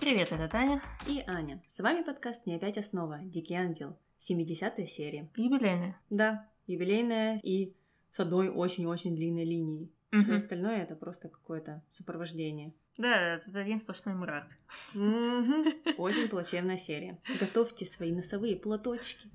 Привет, это Таня. И Аня. С вами подкаст «Не опять основа. Дикий ангел». 70-я серия. Юбилейная. Да, юбилейная и с одной очень-очень длинной линией. Мгм. Все остальное это просто какое-то сопровождение. Да, тут один сплошной мрак. Очень плачевная серия. Готовьте свои носовые платочки.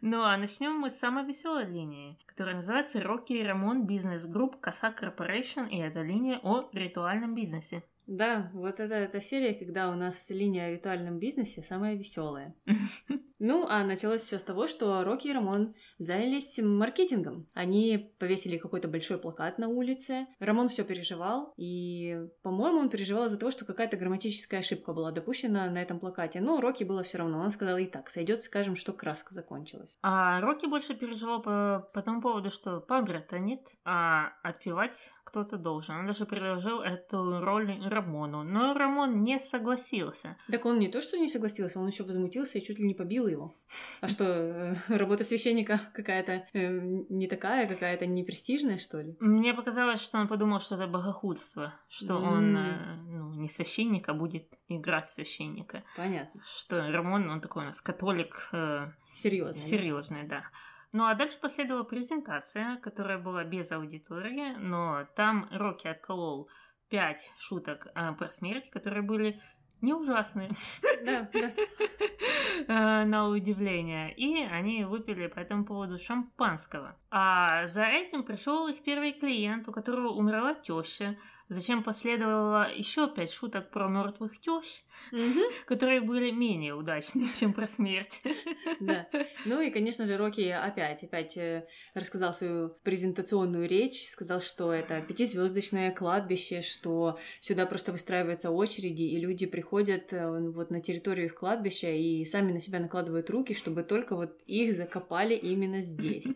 Ну а начнем мы с самой веселой линии, которая называется Rocky Ramon Business Group Casa Corporation, и это линия о ритуальном бизнесе. Да, вот это эта серия, когда у нас линия о ритуальном бизнесе самая веселая. Ну, а началось все с того, что Рокки и Рамон занялись маркетингом. Они повесили какой-то большой плакат на улице. Рамон все переживал, и, по-моему, он переживал из-за того, что какая-то грамматическая ошибка была допущена на этом плакате. Но Рокки было все равно. Он сказал, и так, сойдет, скажем, что краска закончилась. А Рокки больше переживал по, по тому поводу, что паграта нет, а отпевать кто-то должен. Он даже предложил эту роль Рамону, но Рамон не согласился. Так он не то, что не согласился, он еще возмутился и чуть ли не побил его. А что, э, работа священника какая-то э, не такая, какая-то непрестижная, что ли? Мне показалось, что он подумал, что это богохульство, что он М. э, ну, не священник, а будет играть священника. Понятно. Что Рамон, он такой у нас католик э, Серьезно. серьезный, да. Ну а дальше последовала презентация, которая была без аудитории, но там Рокки отколол пять шуток э, про смерть, которые были не ужасные, Да, да. э, на удивление. И они выпили по этому поводу шампанского. А за этим пришел их первый клиент, у которого умерла теща. Зачем последовало еще пять шуток про мертвых тещ, которые были менее удачные, чем про смерть. Да. Ну и, конечно же, Рокки опять, опять э, рассказал свою презентационную речь, сказал, что это пятизвездочное кладбище, что сюда просто выстраиваются очереди, и люди приходят э, вот на территорию их кладбища и сами на себя накладывают руки, чтобы только вот их закопали именно здесь.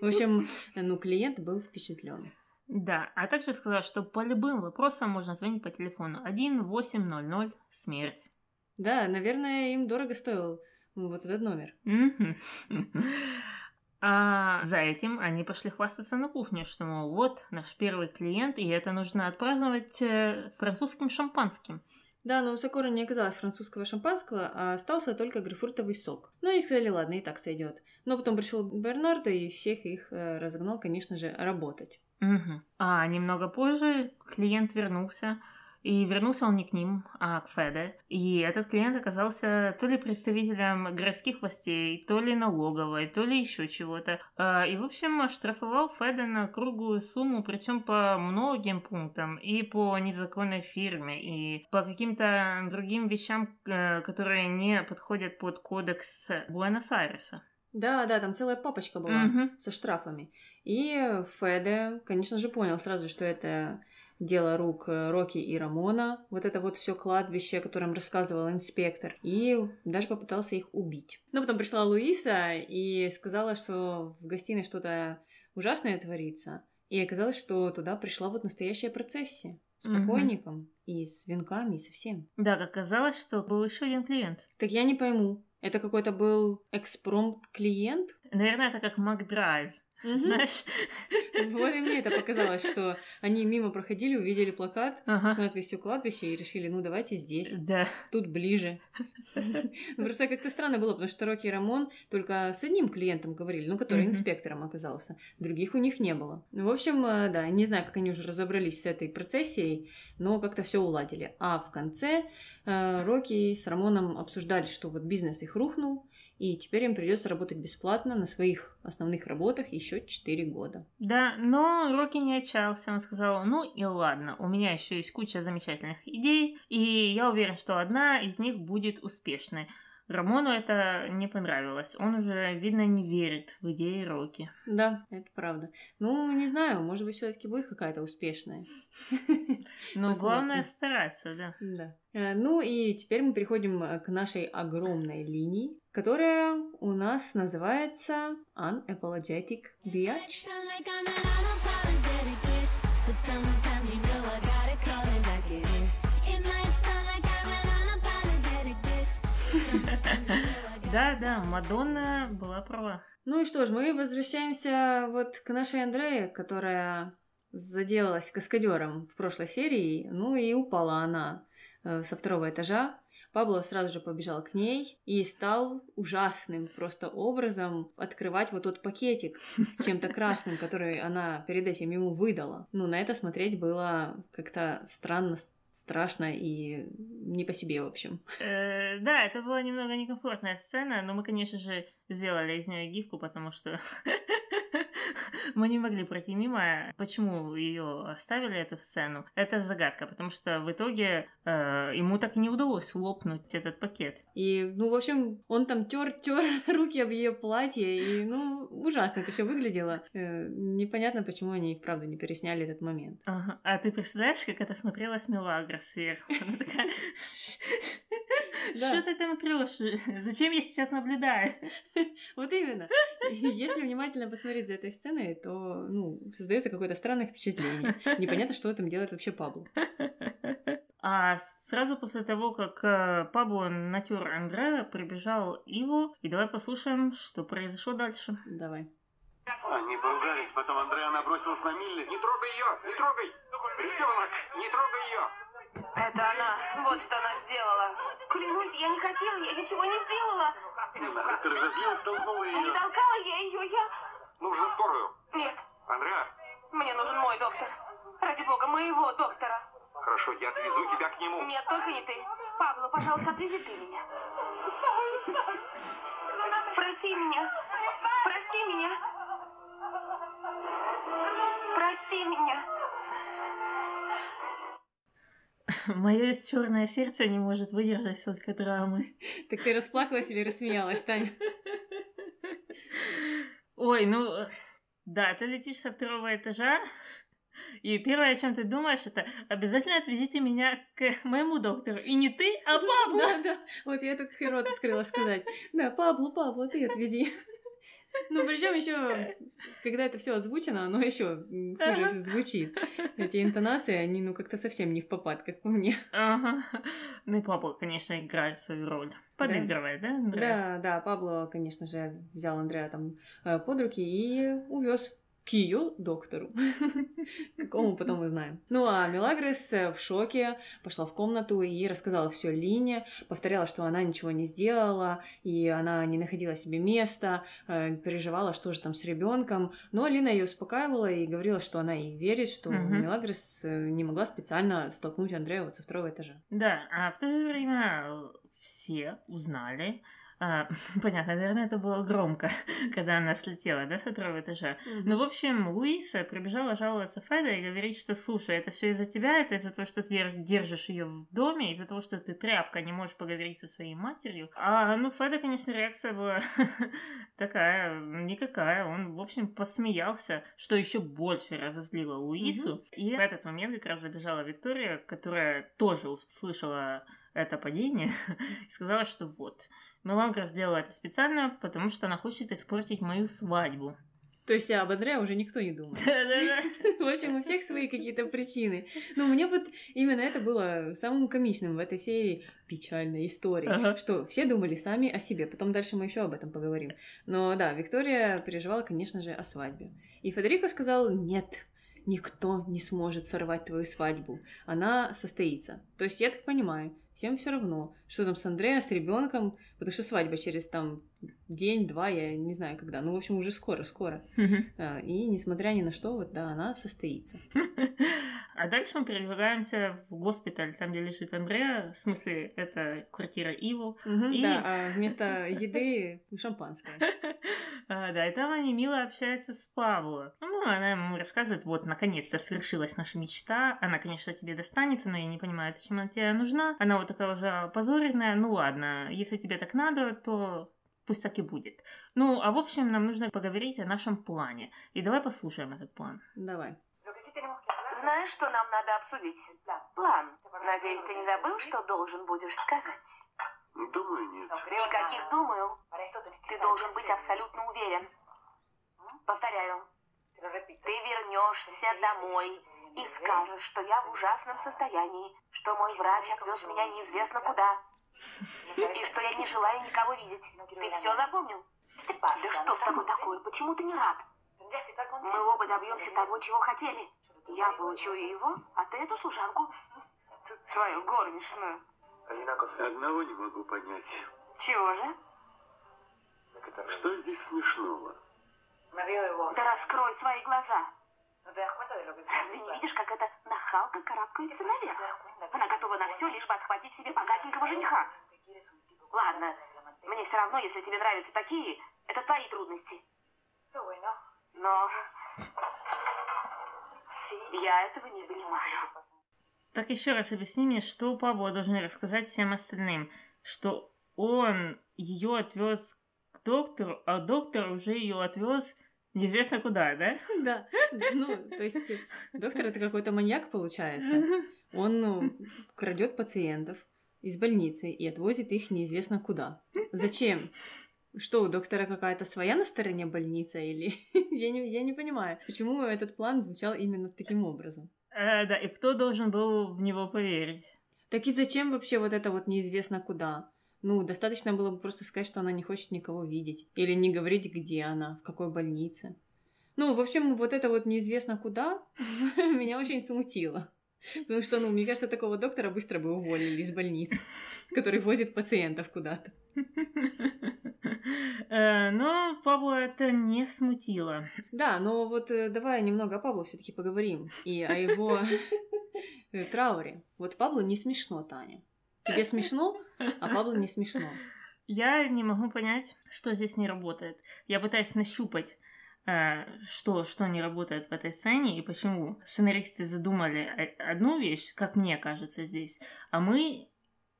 В общем, ну, клиент был впечатлен. Да, а также сказал, что по любым вопросам можно звонить по телефону 1800 смерть. Да, наверное, им дорого стоил вот этот номер. А за этим они пошли хвастаться на кухню, что, мол, вот наш первый клиент, и это нужно отпраздновать э, французским шампанским. Да, но у Сокора не оказалось французского шампанского, а остался только грейпфрутовый сок. Ну, они сказали, ладно, и так сойдет. Но потом пришел Бернардо и всех их э, разогнал, конечно же, работать. Мгм. А немного позже клиент вернулся, и вернулся он не к ним, а к Феде. И этот клиент оказался то ли представителем городских властей, то ли налоговой, то ли еще чего-то. А, И, в общем, оштрафовал Феде на круглую сумму, причем по многим пунктам, и по незаконной фирме, и по каким-то другим вещам, э, которые не подходят под кодекс Буэнос-Айреса. Да, да, там целая папочка была Мгм. со штрафами. И Феде, конечно же, понял сразу, что это дело рук э, Рокки и Рамона, вот это вот все кладбище, о котором рассказывал инспектор, и даже попытался их убить. Но потом пришла Луиса и сказала, что в гостиной что-то ужасное творится, и оказалось, что туда пришла вот настоящая процессия с покойником и с венками, и со всем. Да, оказалось, что был еще один клиент. Так я не пойму, это какой-то был экспромт-клиент? Наверное, это как Макдрайв. Мгм. Знаешь? Вот и мне это показалось, что они мимо проходили, увидели плакат с Ага. надписью «Кладбище» и решили, ну давайте здесь, Да. тут ближе. Ну, Просто как-то странно было, потому что Рокки и Рамон только с одним клиентом говорили, ну, который Мгм. инспектором оказался. Других у них не было. Ну, В общем, э, да, не знаю, как они уже разобрались с этой процессией, но как-то все уладили. А в конце э, Рокки с Рамоном обсуждали, что вот бизнес их рухнул, и теперь им придется работать бесплатно на своих основных работах еще 4 года. Да, но Рокки не отчаялся. Он сказал, ну и ладно, у меня еще есть куча замечательных идей, и я уверен, что одна из них будет успешной. Рамону это не понравилось. Он уже, видно, не верит в идеи Рокки. Да, это правда. Ну, не знаю, может быть, все-таки будет какая-то успешная. Но Посмотрим. главное стараться, да. Да. Э, Ну и теперь мы переходим э, к нашей огромной линии, которая у нас называется Unapologetic Biatch. Да, да, Мадонна была права. Ну и что ж, мы возвращаемся вот к нашей Андрее, которая заделалась каскадером в прошлой серии, ну и упала она э, со второго этажа. Пабло сразу же побежал к ней и стал ужасным просто образом открывать вот тот пакетик с чем-то красным, который она перед этим ему выдала. Ну, на это смотреть было как-то странно, страшно и не по себе, в общем. Э, да, это была немного некомфортная сцена, но мы, конечно же, сделали из нее гифку, потому что мы не могли пройти мимо. Почему ее оставили, эту сцену? Это загадка, потому что в итоге э, ему так и не удалось лопнуть этот пакет. И, ну, в общем, он там тер тер руки об ее платье, и, ну, ужасно это все выглядело. Э, непонятно, почему они, вправду, не пересняли этот момент. Ага. А ты представляешь, как это смотрелась Мелагра сверху? Она такая... Да. Что ты там трешь? Зачем я сейчас наблюдаю? Вот именно. Если внимательно посмотреть за этой сценой, то, ну, создается какое-то странное впечатление. Непонятно, что там делает вообще Пабло. А сразу после того, как э, Пабло натер Андрея, прибежал Иво, и давай послушаем, что произошло дальше. Давай. Они поругались, потом Андреа набросилась на Милли. Не трогай ее, не трогай! Ребенок, не трогай ее! Это она. Вот что она сделала. Клянусь, я не хотела, я ничего не сделала. Милли, ты разозлилась, столкнула Не ее. толкала я ее, я... Нужно скорую. Нет, Андреа, мне нужен мой доктор. Ради бога, моего доктора. хорошо, я отвезу тебя к нему. Нет, только не ты. Пабло, пожалуйста, отвези ты меня. Прости меня. Прости меня. Прости меня. Мое черное сердце не может выдержать столько драмы. Так ты расплакалась или рассмеялась, Таня? Ой, ну, да, ты летишь со второго этажа, и первое, о чем ты думаешь, это обязательно отвезите меня к моему доктору. И не ты, а Пабло. Да, да. Вот я только рот открыла сказать. Да, Пабло, Пабло, ты отвези. Ну, причем еще, когда это все озвучено, оно еще хуже звучит. Эти интонации, они, ну, как-то совсем не в попад, как по мне. Ага. Ну и Пабло, конечно, играет свою роль. Подыгрывает, да, Андреа? Да, да, Пабло, конечно же, взял Андрея там э, под руки и увез к ее доктору, какому потом мы знаем. Ну а Мелагрос э, в шоке пошла в комнату и рассказала все Лине, повторяла, что она ничего не сделала, и она не находила себе места, э, переживала, что же там с ребенком. Но Лина ее успокаивала и говорила, что она ей верит, что Мгм. Мелагрос э, не могла специально столкнуть Андрея вот со второго этажа. Да, а в то же время все узнали, а, понятно, наверное, это было громко, когда она слетела, да, со второго этажа. Ну, в общем, Луиса прибежала жаловаться Феда и говорить, что, слушай, это все из-за тебя, это из-за того, что ты дер- держишь ее в доме, из-за того, что ты тряпка, не можешь поговорить со своей матерью. А, ну, Феда, конечно, реакция была такая, никакая. Он, в общем, посмеялся, что еще больше разозлило Луису. И в этот момент как раз забежала Виктория, которая тоже услышала это падение и сказала, что вот, Мелагра сделала это специально, потому что она хочет испортить мою свадьбу. То есть об Андреа уже никто не думает. В общем, у всех свои какие-то причины. Но мне вот именно это было самым комичным в этой серии печальной истории, Ага. что все думали сами о себе. Потом дальше мы еще об этом поговорим. Но да, Виктория переживала, конечно же, о свадьбе. И Федерико сказал, нет, никто не сможет сорвать твою свадьбу. Она состоится. То есть, я так понимаю, всем все равно, что там с Андреа, с ребенком, потому что свадьба через там день-два, я не знаю когда. Ну, в общем, уже скоро-скоро. А, И несмотря ни на что, вот да, она состоится. А дальше мы передвигаемся в госпиталь, там, где лежит Андреа. В смысле, это квартира Иву. Мгм, И- Да, а вместо еды шампанское. А, Да, и там они мило общаются с Павло. Ну, она ему рассказывает, вот, наконец-то свершилась наша мечта. Она, конечно, тебе достанется, но я не понимаю, зачем она тебе нужна. Она вот такая уже опозоренная. Ну, ладно, если тебе так надо, то пусть так и будет. Ну, а в общем, нам нужно поговорить о нашем плане. И давай послушаем этот план. Давай. Знаешь, что нам надо обсудить? План. Надеюсь, ты не забыл, что должен будешь сказать. Думаю, нет. Никаких думаю. Ты должен быть абсолютно уверен. Повторяю. Ты вернешься домой и скажешь, что я в ужасном состоянии, что мой врач отвез меня неизвестно куда, и что я не желаю никого видеть. Ты все запомнил? Да что с тобой такое? Почему ты не рад? Мы оба добьемся того, чего хотели. Я получу его, а ты эту служанку. Твою горничную. Одного не могу понять. Чего же? Что здесь смешного? Да раскрой свои глаза. Разве не видишь, как эта нахалка карабкается наверх? Она готова на все, лишь бы отхватить себе богатенького жениха. Ладно, мне все равно, если тебе нравятся такие, это твои трудности. Но я этого не понимаю. Так еще раз объясни мне, что Пабло должен рассказать всем остальным, что он ее отвез к доктору, а доктор уже ее отвез неизвестно куда, да? Да, ну, то есть э, доктор это какой-то маньяк получается. Он ну, крадет пациентов из больницы и отвозит их неизвестно куда. Зачем? Что, у доктора какая-то своя на стороне больница или... я, не, я не понимаю, почему этот план звучал именно таким образом. Э, да, и кто должен был в него поверить? Так и зачем вообще вот это вот неизвестно куда? Ну, достаточно было бы просто сказать, что она не хочет никого видеть. Или не говорить, где она, в какой больнице. Ну, в общем, вот это вот неизвестно куда меня очень смутило. Потому что, ну, мне кажется, такого доктора быстро бы уволили из больницы, который возит пациентов куда-то. Э, Но Пабло это не смутило. Да, но вот э, давай немного о Пабло все-таки поговорим. И о его э, трауре. Вот Пабло не смешно, Таня. Тебе смешно, а Пабло не смешно. Я не могу понять, что здесь не работает. Я пытаюсь нащупать, что, что не работает в этой сцене и почему. Сценаристы задумали одну вещь, как мне кажется здесь, а мы,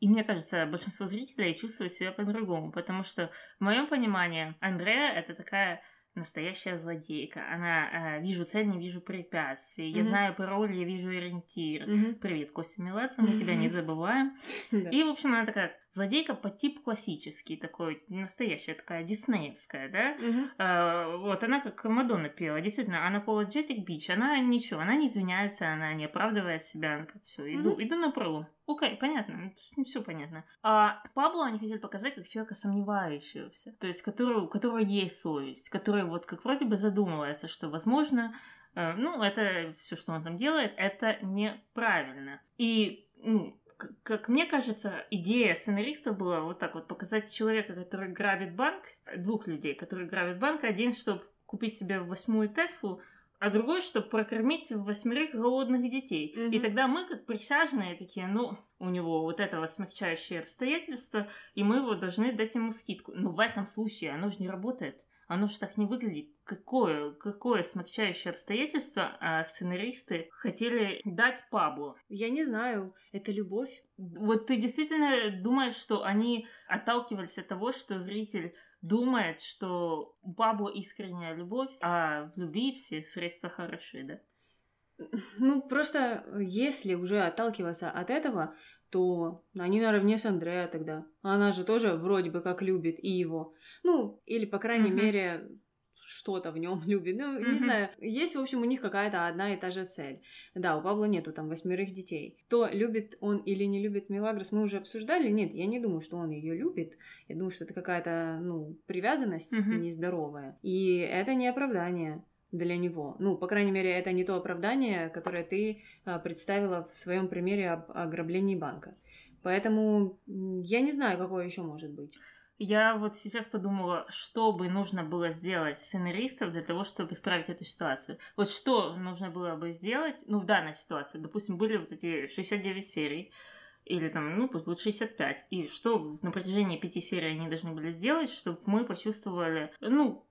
и мне кажется, большинство зрителей чувствуют себя по-другому, потому что в моем понимании Андреа это такая настоящая злодейка. Она э, вижу цель, не вижу препятствий. Я Мгм. знаю пароль, я вижу ориентир. Мгм. Привет, Костя Меладзе, мы тебя не забываем. И, в общем, она такая злодейка по типу классический, такой, настоящая такая диснеевская, да? Мгм. А, вот она как Мадонна пела. Действительно, она Apologetic Beach, она ничего, она не извиняется, она не оправдывает себя, она как все, иду, Мгм. иду на пролом. Окей, понятно, все понятно. А Пабло они хотели показать как человека сомневающегося, то есть которого, у которого есть совесть, который вот как вроде бы задумывается, что возможно, э, ну, это все, что он там делает, это неправильно. И, ну, как мне кажется, идея сценаристов была вот так вот показать человека, который грабит банк, двух людей, которые грабят банк, один, чтобы купить себе восьмую Теслу, а другой, чтобы прокормить восьмерых голодных детей. И Мгм. тогда мы, как присяжные, такие, ну, у него вот это вот смягчающее обстоятельство, и мы его должны дать ему скидку. Но в этом случае оно же не работает. Оно же так не выглядит. Какое, какое смягчающее обстоятельство а сценаристы хотели дать Паблу? Я не знаю, это любовь? Вот ты действительно думаешь, что они отталкивались от того, что зритель думает, что у Пабло искренняя любовь, а в любви все средства хороши, да? Ну, просто э, если уже отталкиваться от этого, то они наравне с Андреа тогда. Она же тоже вроде бы как любит и его. Ну, или, по крайней Мгм. мере, что-то в нем любит. Ну, не Мгм. знаю. Есть, в общем, у них какая-то одна и та же цель. Да, у Павла нету там восьмерых детей. То любит он или не любит Мелагрос, мы уже обсуждали. Нет, я не думаю, что он ее любит. Я думаю, что это какая-то, ну, привязанность Мгм. нездоровая. И это не оправдание для него. Ну, по крайней мере, это не то оправдание, которое ты а, представила в своем примере об ограблении банка. Поэтому я не знаю, какое еще может быть. Я вот сейчас подумала, что бы нужно было сделать сценаристов для того, чтобы исправить эту ситуацию. Вот что нужно было бы сделать, ну, в данной ситуации. Допустим, были вот эти 69 серий, или там, ну, пусть будет 65. И что на протяжении пяти серий они должны были сделать, чтобы мы почувствовали, ну,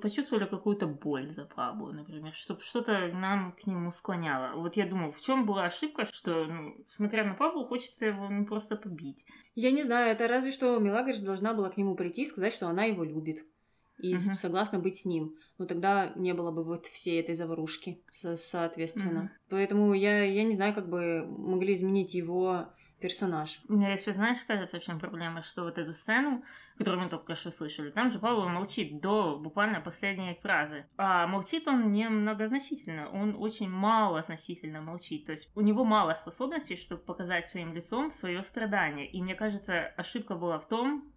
почувствовали какую-то боль за Пабло, например, чтобы что-то нам к нему склоняло. Вот я думаю, в чем была ошибка, что, ну, смотря на Пабло, хочется его ну, просто побить. Я не знаю, это разве что Мелагрос должна была к нему прийти и сказать, что она его любит. И Мгм. согласна быть с ним. Но тогда не было бы вот всей этой заварушки, со- соответственно. Мгм. Поэтому я, я не знаю, как бы могли изменить его персонаж. Мне еще, знаешь, кажется, в чем проблема, что вот эту сцену, которую мы только что слышали, там же Павел молчит до буквально последней фразы. А молчит он не многозначительно, он очень малозначительно молчит. То есть у него мало способностей, чтобы показать своим лицом свое страдание. И мне кажется, ошибка была в том,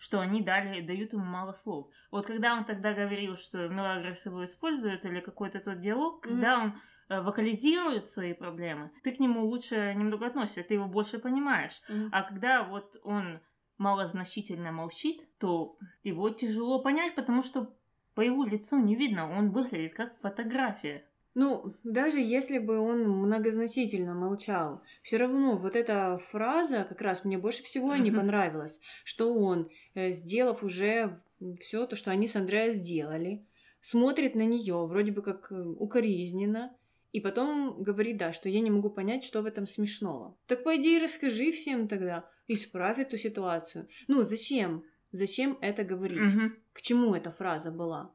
что они дали, дают ему мало слов. Вот когда он тогда говорил, что Мелагрос его использует, или какой-то тот диалог, когда он вокализирует свои проблемы, ты к нему лучше немного относишься, ты его больше понимаешь. Мгм. А когда вот он малозначительно молчит, то его тяжело понять, потому что по его лицу не видно, он выглядит как фотография. Ну, даже если бы он многозначительно молчал, все равно вот эта фраза как раз мне больше всего и не понравилась, что он, э, сделав уже все то, что они с Андреа сделали, смотрит на нее вроде бы как э, укоризненно, и потом говорит, да, что я не могу понять, что в этом смешного. Так пойди и расскажи всем тогда, исправь эту ситуацию. Ну, зачем? Зачем это говорить? Мгм. К чему эта фраза была?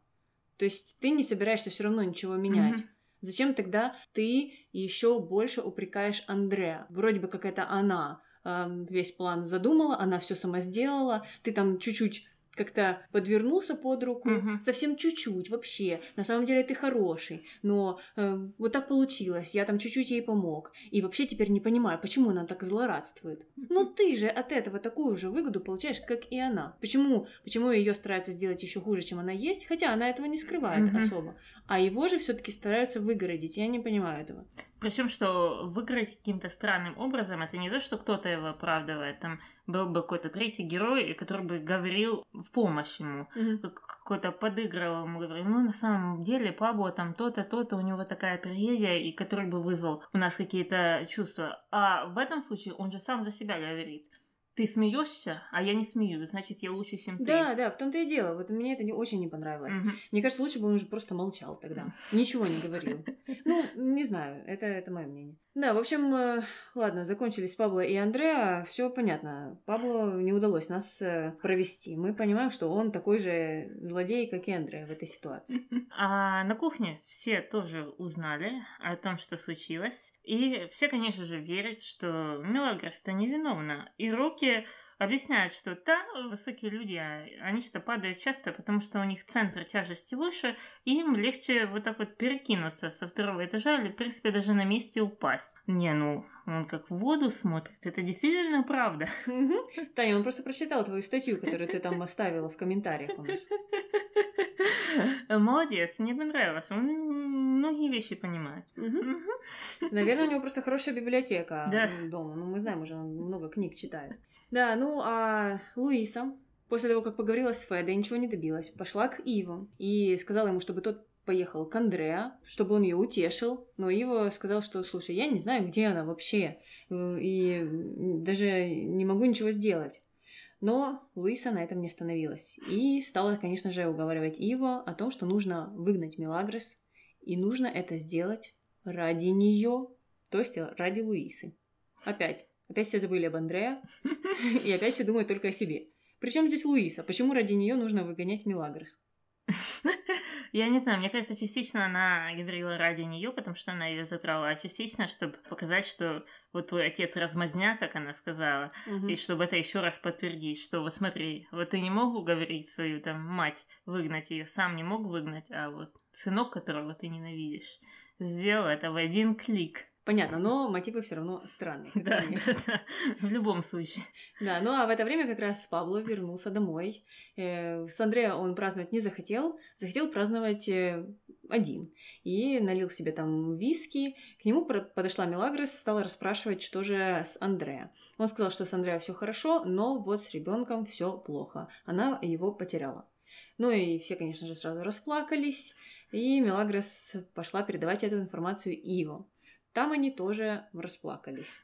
То есть ты не собираешься все равно ничего менять. Мгм. Зачем тогда ты еще больше упрекаешь Андреа? Вроде бы как это она эм, весь план задумала, она все сама сделала, ты там чуть-чуть как-то подвернулся под руку, Мгм. совсем чуть-чуть вообще. На самом деле ты хороший, но эм, вот так получилось, я там чуть-чуть ей помог. И вообще теперь не понимаю, почему она так злорадствует. Ну ты же от этого такую же выгоду получаешь, как и она. Почему, почему ее стараются сделать еще хуже, чем она есть, хотя она этого не скрывает Мгм. особо. А его же все-таки стараются выгородить. Я не понимаю этого. Причем, что выиграть каким-то странным образом, это не то, что кто-то его оправдывает. Там был бы какой-то третий герой, который бы говорил в помощь ему. Как- Какой-то подыгрывал ему, говорил, ну, на самом деле, Пабло там то-то, то-то, у него такая трагедия, и который бы вызвал у нас какие-то чувства. А в этом случае он же сам за себя говорит. Ты смеешься, а я не смеюсь, значит, я лучше, чем ты. Да, да, в том-то и дело. Вот мне это не, очень не понравилось. Мгм. Мне кажется, лучше бы он уже просто молчал тогда. Ничего не говорил. Ну, не знаю, это, это мое мнение. Да, в общем, э, ладно, закончились Пабло и Андреа. Все понятно. Пабло не удалось нас э, провести. Мы понимаем, что он такой же злодей, как и Андреа в этой ситуации. А на кухне все тоже узнали о том, что случилось. И все, конечно же, верят, что Мелагрос-то невиновна. И Рокки объясняет, что да, высокие люди, а, они что падают часто, потому что у них центр тяжести выше, и им легче вот так вот перекинуться со второго этажа или, в принципе, даже на месте упасть. Не, ну, он как в воду смотрит, это действительно правда. Таня, он просто прочитал твою статью, которую ты там оставила в комментариях у нас. Молодец, мне понравилось, он многие вещи понимает. Наверное, у него просто хорошая библиотека дома. Ну, мы знаем уже, он много книг читает. Да, ну а Луиса, после того, как поговорила с Федой, ничего не добилась, пошла к Иву и сказала ему, чтобы тот поехал к Андреа, чтобы он ее утешил. Но Ива сказал, что, слушай, я не знаю, где она вообще, э, и даже не могу ничего сделать. Но Луиса на этом не остановилась. И стала, конечно же, уговаривать Ива о том, что нужно выгнать Мелагрос, и нужно это сделать ради нее, то есть ради Луисы. Опять. Опять все забыли об Андреа, и опять все думают только о себе. Причем здесь Луиса? Почему ради нее нужно выгонять Мелагрос? Я не знаю, мне кажется, частично она говорила ради нее, потому что она ее затрала, а частично, чтобы показать, что вот твой отец размазня, как она сказала, Мгм. и чтобы это еще раз подтвердить, что вот смотри, вот ты не мог уговорить свою там мать выгнать ее, сам не мог выгнать, а вот сынок, которого ты ненавидишь, сделал это в один клик. Понятно, но мотивы все равно странные. Да, да, да, в любом случае. Да, ну а в это время как раз Пабло вернулся домой. Э, С Андреа он праздновать не захотел, захотел праздновать э, один. И налил себе там виски. К нему подошла Мелагрос, стала расспрашивать, что же с Андреа. Он сказал, что с Андреа все хорошо, но вот с ребенком все плохо. Она его потеряла. Ну и все, конечно же, сразу расплакались, и Мелагрос пошла передавать эту информацию Иву. Там они тоже расплакались.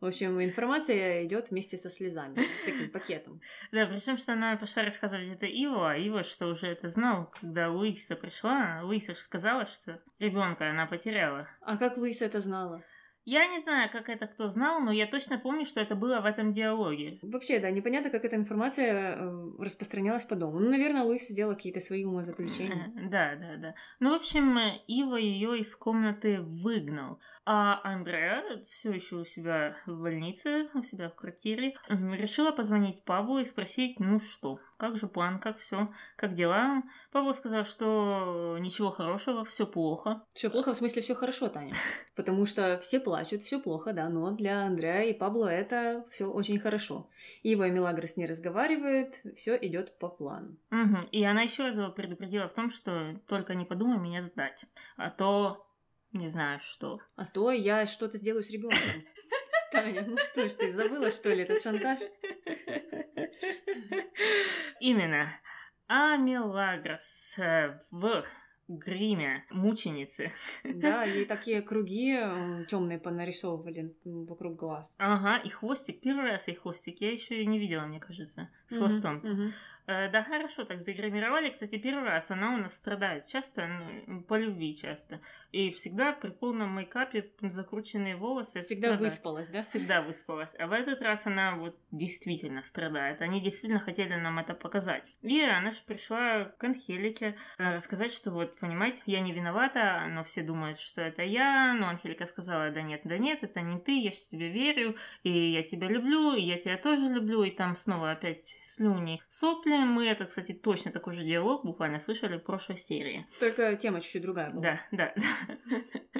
В общем, информация идет вместе со слезами, таким пакетом. Да, причем, что она пошла рассказывать это Иву, а Ива, что уже это знал, когда Луиса пришла, Луиса же сказала, что ребенка она потеряла. А как Луиса это знала? Я не знаю, как это кто знал, но я точно помню, что это было в этом диалоге. Вообще, да, непонятно, как эта информация э, распространялась по дому. Ну, наверное, Луиса сделала какие-то свои умозаключения. Да, да, да. Ну, в общем, э, Ива ее из комнаты выгнал. А Андреа все еще у себя в больнице, у себя в квартире, решила позвонить Павлу и спросить, ну что, как же план, как все, как дела. Павел сказал, что ничего хорошего, все плохо. Все плохо, в смысле, все хорошо, Таня. Потому что все плачут, все плохо, да, но для Андреа и Пабло это все очень хорошо. Ива и Мелагрос не разговаривают, все идет по плану. Мгм. И она еще раз его предупредила в том, что только не подумай меня сдать, а то не знаю что. А то я что-то сделаю с ребенком. Таня, ну что ж ты, забыла, что ли, этот шантаж? Именно. А Мелагрос э, в гриме мученицы. Да, ей такие круги темные понарисовывали вокруг глаз. Ага, и хвостик. Первый раз и хвостик. Я еще и не видела, мне кажется, с хвостом. Э, Да, хорошо, так загримировали. Кстати, первый раз она у нас страдает часто, ну, по любви часто. И всегда при полном мейкапе закрученные волосы. Всегда страдает. выспалась, да? Всегда выспалась. А в этот раз она вот действительно страдает. Они действительно хотели нам это показать. И она же пришла к Анхелике э, рассказать, что вот, понимаете, я не виновата, но все думают, что это я. Но Анхелика сказала, да нет, да нет, это не ты, я же тебе верю, и я тебя люблю, и я тебя тоже люблю. И там снова опять слюни, сопли. Мы это, кстати, точно такой же диалог буквально слышали в прошлой серии. Только тема чуть-чуть другая была. Да, да.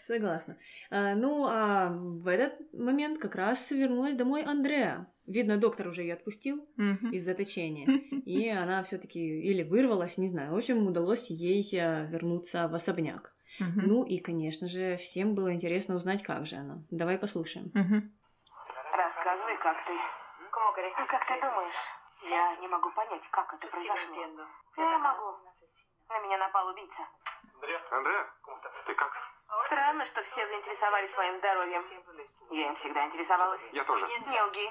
Согласна. А, ну, а в этот момент как раз вернулась домой Андреа. Видно, доктор уже ее отпустил Мгм. из заточения. И она все-таки или вырвалась, не знаю. В общем, удалось ей а, вернуться в особняк. Ну и, конечно же, всем было интересно узнать, как же она. Давай послушаем. Рассказывай, как ты. А как ты думаешь? Я не могу понять, как это произошло. Я могу. На меня напал убийца. Андреа, ты как? Странно, что все заинтересовались моим здоровьем. Я им всегда интересовалась. Я тоже. Не лги.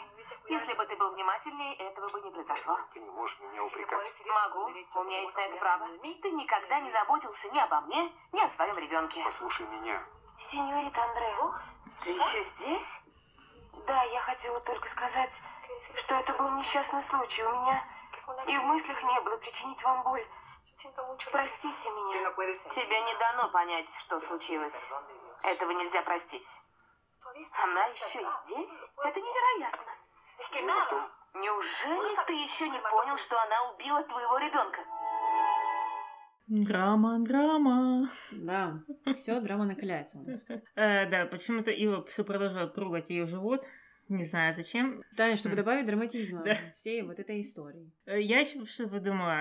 Если бы ты был внимательнее, этого бы не произошло. Ты не можешь меня упрекать. Могу. У меня есть на это право. Ты никогда не заботился ни обо мне, ни о своем ребенке. Послушай меня. Сеньорита Андре, ты еще здесь? Да, я хотела только сказать, что это был несчастный случай. У меня и в мыслях не было причинить вам боль. Простите меня. Тебе не дано понять, что случилось. Этого нельзя простить. Она еще здесь? Это невероятно. Неужели ты еще не понял, что она убила твоего ребенка? Драма, драма. Да, все, драма накаляется у нас. Э, да, почему-то Ива все продолжала трогать ее живот. Не знаю зачем. Таня, чтобы добавить драматизма Да. всей вот этой истории. Э, Я еще что подумала,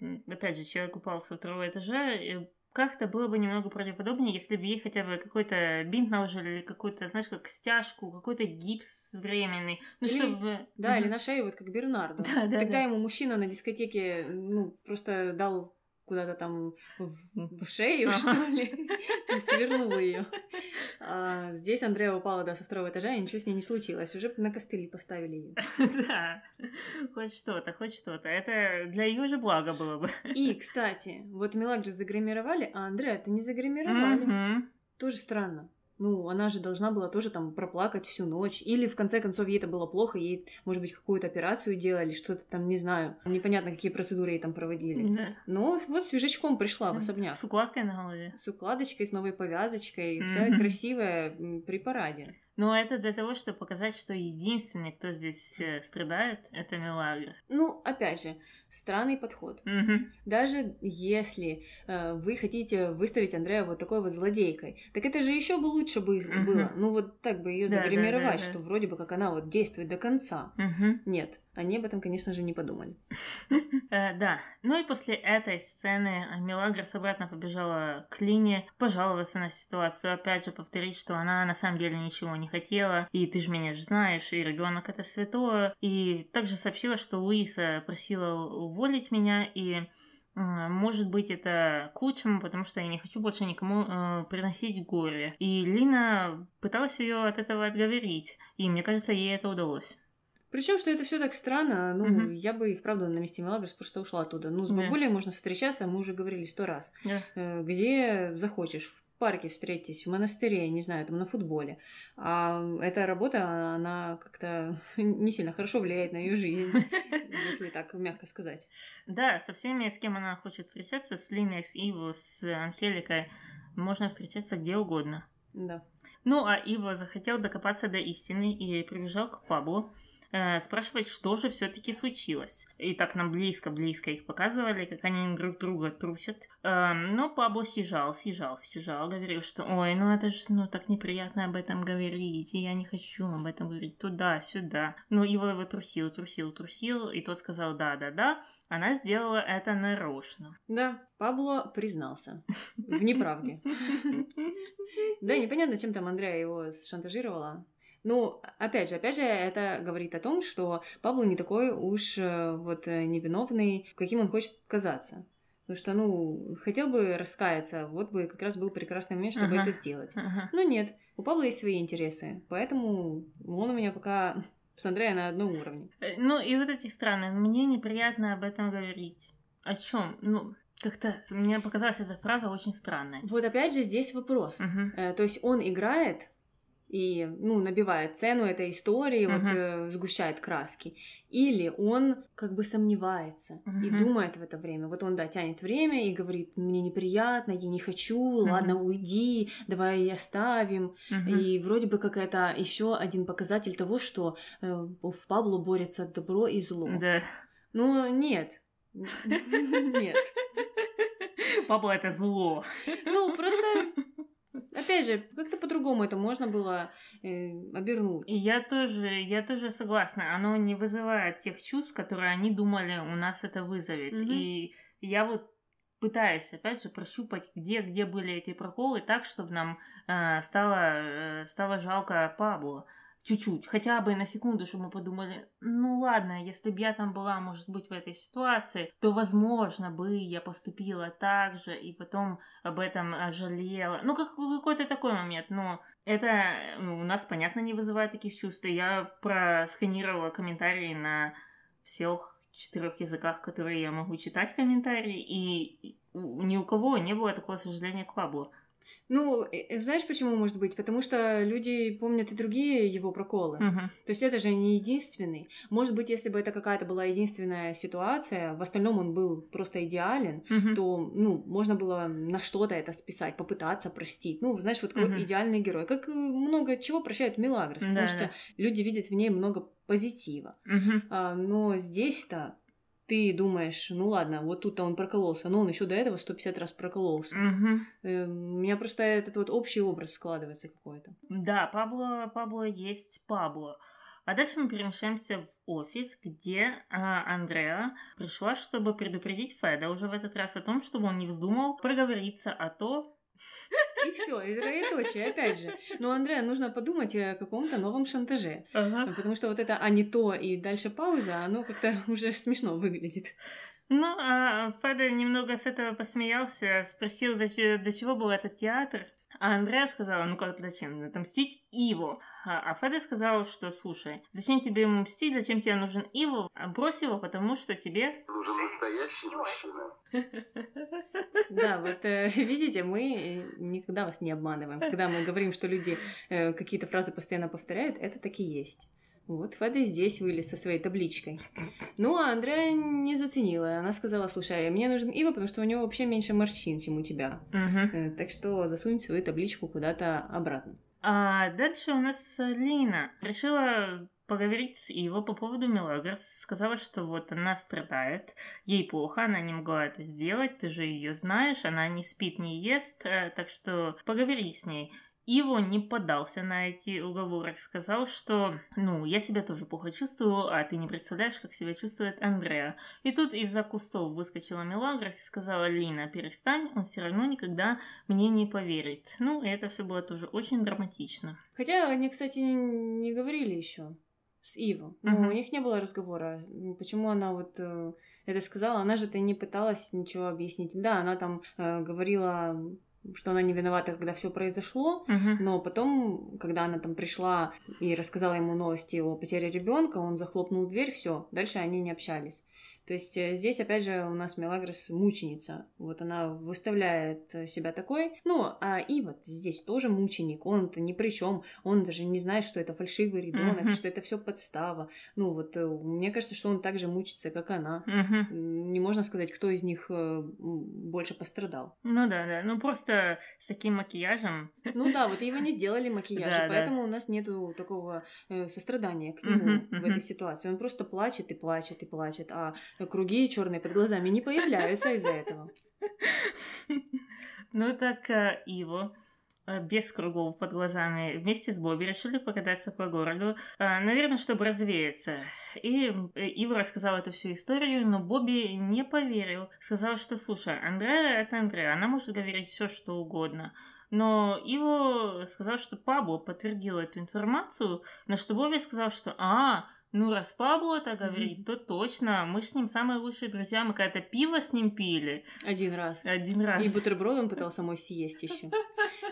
э, опять же, человек упал со второго этажа, и как-то было бы немного правдоподобнее, если бы ей хотя бы какой-то бинт наложили, или какую-то, знаешь, как стяжку, какой-то гипс временный. Ну, Или- чтобы... Да, Мгм. или на шее, вот как Бернардо. Да, да, Тогда да. ему мужчина на дискотеке, ну, просто дал куда-то там в, в шею, Ага. что ли, и свернул ее. А здесь Андрея упала, да, со второго этажа, и ничего с ней не случилось. Уже на костыли поставили ее. Да, хоть что-то, хоть что-то. Это для ее же блага было бы. И, кстати, вот Мелагрис загримировали, а Андрея-то не загримировали. Тоже странно. Ну, она же должна была тоже там проплакать всю ночь. Или, в конце концов, ей это было плохо, ей, может быть, какую-то операцию делали, что-то там, не знаю. Непонятно, какие процедуры ей там проводили. Да. Но вот свежачком пришла в особняк. С укладкой на голове. С укладочкой, с новой повязочкой, вся красивая при параде. Но это для того, чтобы показать, что единственный, кто здесь э, страдает, это Мелагра. Ну, опять же, странный подход. Мгм. Даже если э, вы хотите выставить Андрея вот такой вот злодейкой, так это же еще бы лучше бы Мгм. было. Ну, вот так бы ее Да, да, загримировать, да, да. что вроде бы как она вот действует до конца. Мгм. Нет, они об этом, конечно же, не подумали. Э, да. Ну и после этой сцены Мелагрос обратно побежала к Лине пожаловаться на ситуацию, опять же повторить, что она на самом деле ничего не хотела, и ты же меня же знаешь, и ребенок это святое. И также сообщила, что Луиса просила уволить меня, и может быть, это к лучшему, потому что я не хочу больше никому э, приносить горе. И Лина пыталась ее от этого отговорить, и мне кажется, ей это удалось. Причем, что это все так странно, ну, Мгм. я бы и вправду на месте Мелагрос просто ушла оттуда. Ну, с Да. бабулей можно встречаться, мы уже говорили сто раз. Да. Э, Где захочешь, в парке встретитесь, в монастыре, не знаю, там на футболе. А эта работа, она как-то не сильно хорошо влияет на ее жизнь, если так мягко сказать. Да, со всеми, с кем она хочет встречаться, с Линой, с Иво, с Анхеликой, можно встречаться где угодно. Да. Ну, а Иво захотел докопаться до истины и прибежал к Паблу. Э, спрашивать, что же все-таки случилось. И так нам близко-близко их показывали, как они друг друга трусят. Э, но Пабло съезжал, съезжал, съезжал, говорил, что ой, ну это же ну, так неприятно об этом говорить, и я не хочу об этом говорить туда-сюда. Ну, его его трусил, трусил, трусил, и тот сказал да-да-да, она сделала это нарочно. Да, Пабло признался в неправде. Да, непонятно, чем там Андрея его шантажировала. Ну, опять же, опять же, это говорит о том, что Пабло не такой уж э, вот э, невиновный, каким он хочет казаться. Потому что, ну, хотел бы раскаяться, вот бы как раз был прекрасный момент, чтобы Ага. это сделать. Ага. Но нет, у Павла есть свои интересы, поэтому он у меня пока с Андрея на одном уровне. Э, Ну, и вот эти страны, мне неприятно об этом говорить. О чем? Ну, как-то мне показалась эта фраза очень странная. Вот опять же здесь вопрос. Э, То есть он играет и, ну, набивает цену этой истории, вот Мгм. э, сгущает краски. Или он как бы сомневается и Мгм. думает в это время. Вот он, да, тянет время и говорит, мне неприятно, я не хочу, ладно, уйди, давай оставим. Мгм. И вроде бы как это еще один показатель того, что э, в Пабло борется добро и зло. Да. Ну, нет. Нет. Пабло это зло. Ну, просто, опять же, как-то по-другому это можно было э, обернуть. И я тоже, я тоже согласна. Оно не вызывает тех чувств, которые они думали, у нас это вызовет. Мгм. И я вот пытаюсь, опять же, прощупать, где, где были эти проколы, так, чтобы нам э, стало, э, стало жалко Пабло. Чуть-чуть, хотя бы на секунду, чтобы мы подумали, ну ладно, если бы я там была, может быть, в этой ситуации, то, возможно, бы я поступила так же, и потом об этом э, жалела. Ну, как, какой-то такой момент, но это ну, у нас, понятно, не вызывает таких чувств. И Я просканировала комментарии на всех четырех языках, которые я могу читать комментарии, и ни у кого не было такого сожаления к Пабло. Ну, э, э, знаешь, почему может быть? Потому что люди помнят и другие его проколы. Мгм. То есть это же не единственный. Может быть, если бы это какая-то была единственная ситуация, в остальном он был просто идеален, Мгм. то, ну, можно было на что-то это списать, попытаться простить. Ну, знаешь, вот Мгм. идеальный герой. Как э, много чего прощают Мелагрос, потому Да, что да. люди видят в ней много позитива. Мгм. А, но здесь-то ты думаешь, ну ладно, вот тут-то он прокололся, но он еще до этого 150 раз прокололся. Э, У меня просто этот вот общий образ складывается какой-то. Да, Пабло, Пабло есть Пабло. А дальше мы перемещаемся в офис, где а, Андреа пришла, чтобы предупредить Феда уже в этот раз о том, чтобы он не вздумал проговориться о то, И все, и троеточие, опять же. Но, Андрея, нужно подумать о каком-то новом шантаже. Потому что вот это «а не то» и дальше пауза, оно как-то уже смешно выглядит. Ну, а Феда немного с этого посмеялся, спросил, для чего был этот театр. А Андреа сказала, ну как зачем, отомстить Иво. А а Феда сказал, что слушай, зачем тебе ему мстить, зачем тебе нужен Иво? А Брось его, потому что тебе... Нужен настоящий мужчина. Да, вот э, видите, мы э, никогда вас не обманываем. Когда мы говорим, что люди э, какие-то фразы постоянно повторяют, это так и есть. Вот Феда здесь вылез со своей табличкой. Ну, а Андрея не заценила. Она сказала, слушай, мне нужен Ива, потому что у него вообще меньше морщин, чем у тебя. Э, Так что засунь свою табличку куда-то обратно. А дальше у нас Лина решила поговорить с Иво по поводу Мелагрос. Сказала, что вот она страдает, ей плохо, она не могла это сделать, ты же ее знаешь, она не спит, не ест, э, так что поговори с ней. Иво не поддался на эти уговоры, сказал, что, ну, я себя тоже плохо чувствую, а ты не представляешь, как себя чувствует Андреа. И тут из-за кустов выскочила Мелагрос и сказала, Лина, перестань, он все равно никогда мне не поверит. Ну, и это все было тоже очень драматично. Хотя они, кстати, не говорили еще с Иво. Ну, Мгм. у них не было разговора. Почему она вот э, это сказала? Она же-то не пыталась ничего объяснить. Да, она там э, говорила, что она не виновата, когда все произошло. Мгм. Но потом, когда она там пришла и рассказала ему новости о потере ребенка, он захлопнул дверь, все, дальше они не общались. То есть э, здесь, опять же, у нас Мелагрос мученица. Вот она выставляет э, себя такой. Ну, а и вот здесь тоже мученик. Он-то ни при чем. Он даже не знает, что это фальшивый ребенок, Мгм. что это все подстава. Ну, вот э, мне кажется, что он так же мучится, как она. М, Не можно сказать, кто из них больше пострадал. Ну да, да. Ну просто с таким макияжем. Ну да, вот его не сделали макияж, Да, и да. поэтому у нас нету такого сострадания к нему в этой ситуации. Он просто плачет и плачет и плачет, а круги черные под глазами не появляются из-за этого. Ну так э, Иво э, без кругов под глазами вместе с Бобби решили покататься по городу, э, наверное, чтобы развеяться. И Ива рассказала эту всю историю, но Бобби не поверил. Сказал, что, слушай, Андреа — это Андреа, она может говорить все, что угодно. Но Иво сказал, что Пабло подтвердил эту информацию, на что Бобби сказал, что «А, ну раз Пабло это говорит, то точно, мы с ним самые лучшие друзья, мы когда-то пиво с ним пили Один раз. один раз». И бутерброд он пытался мой съесть еще.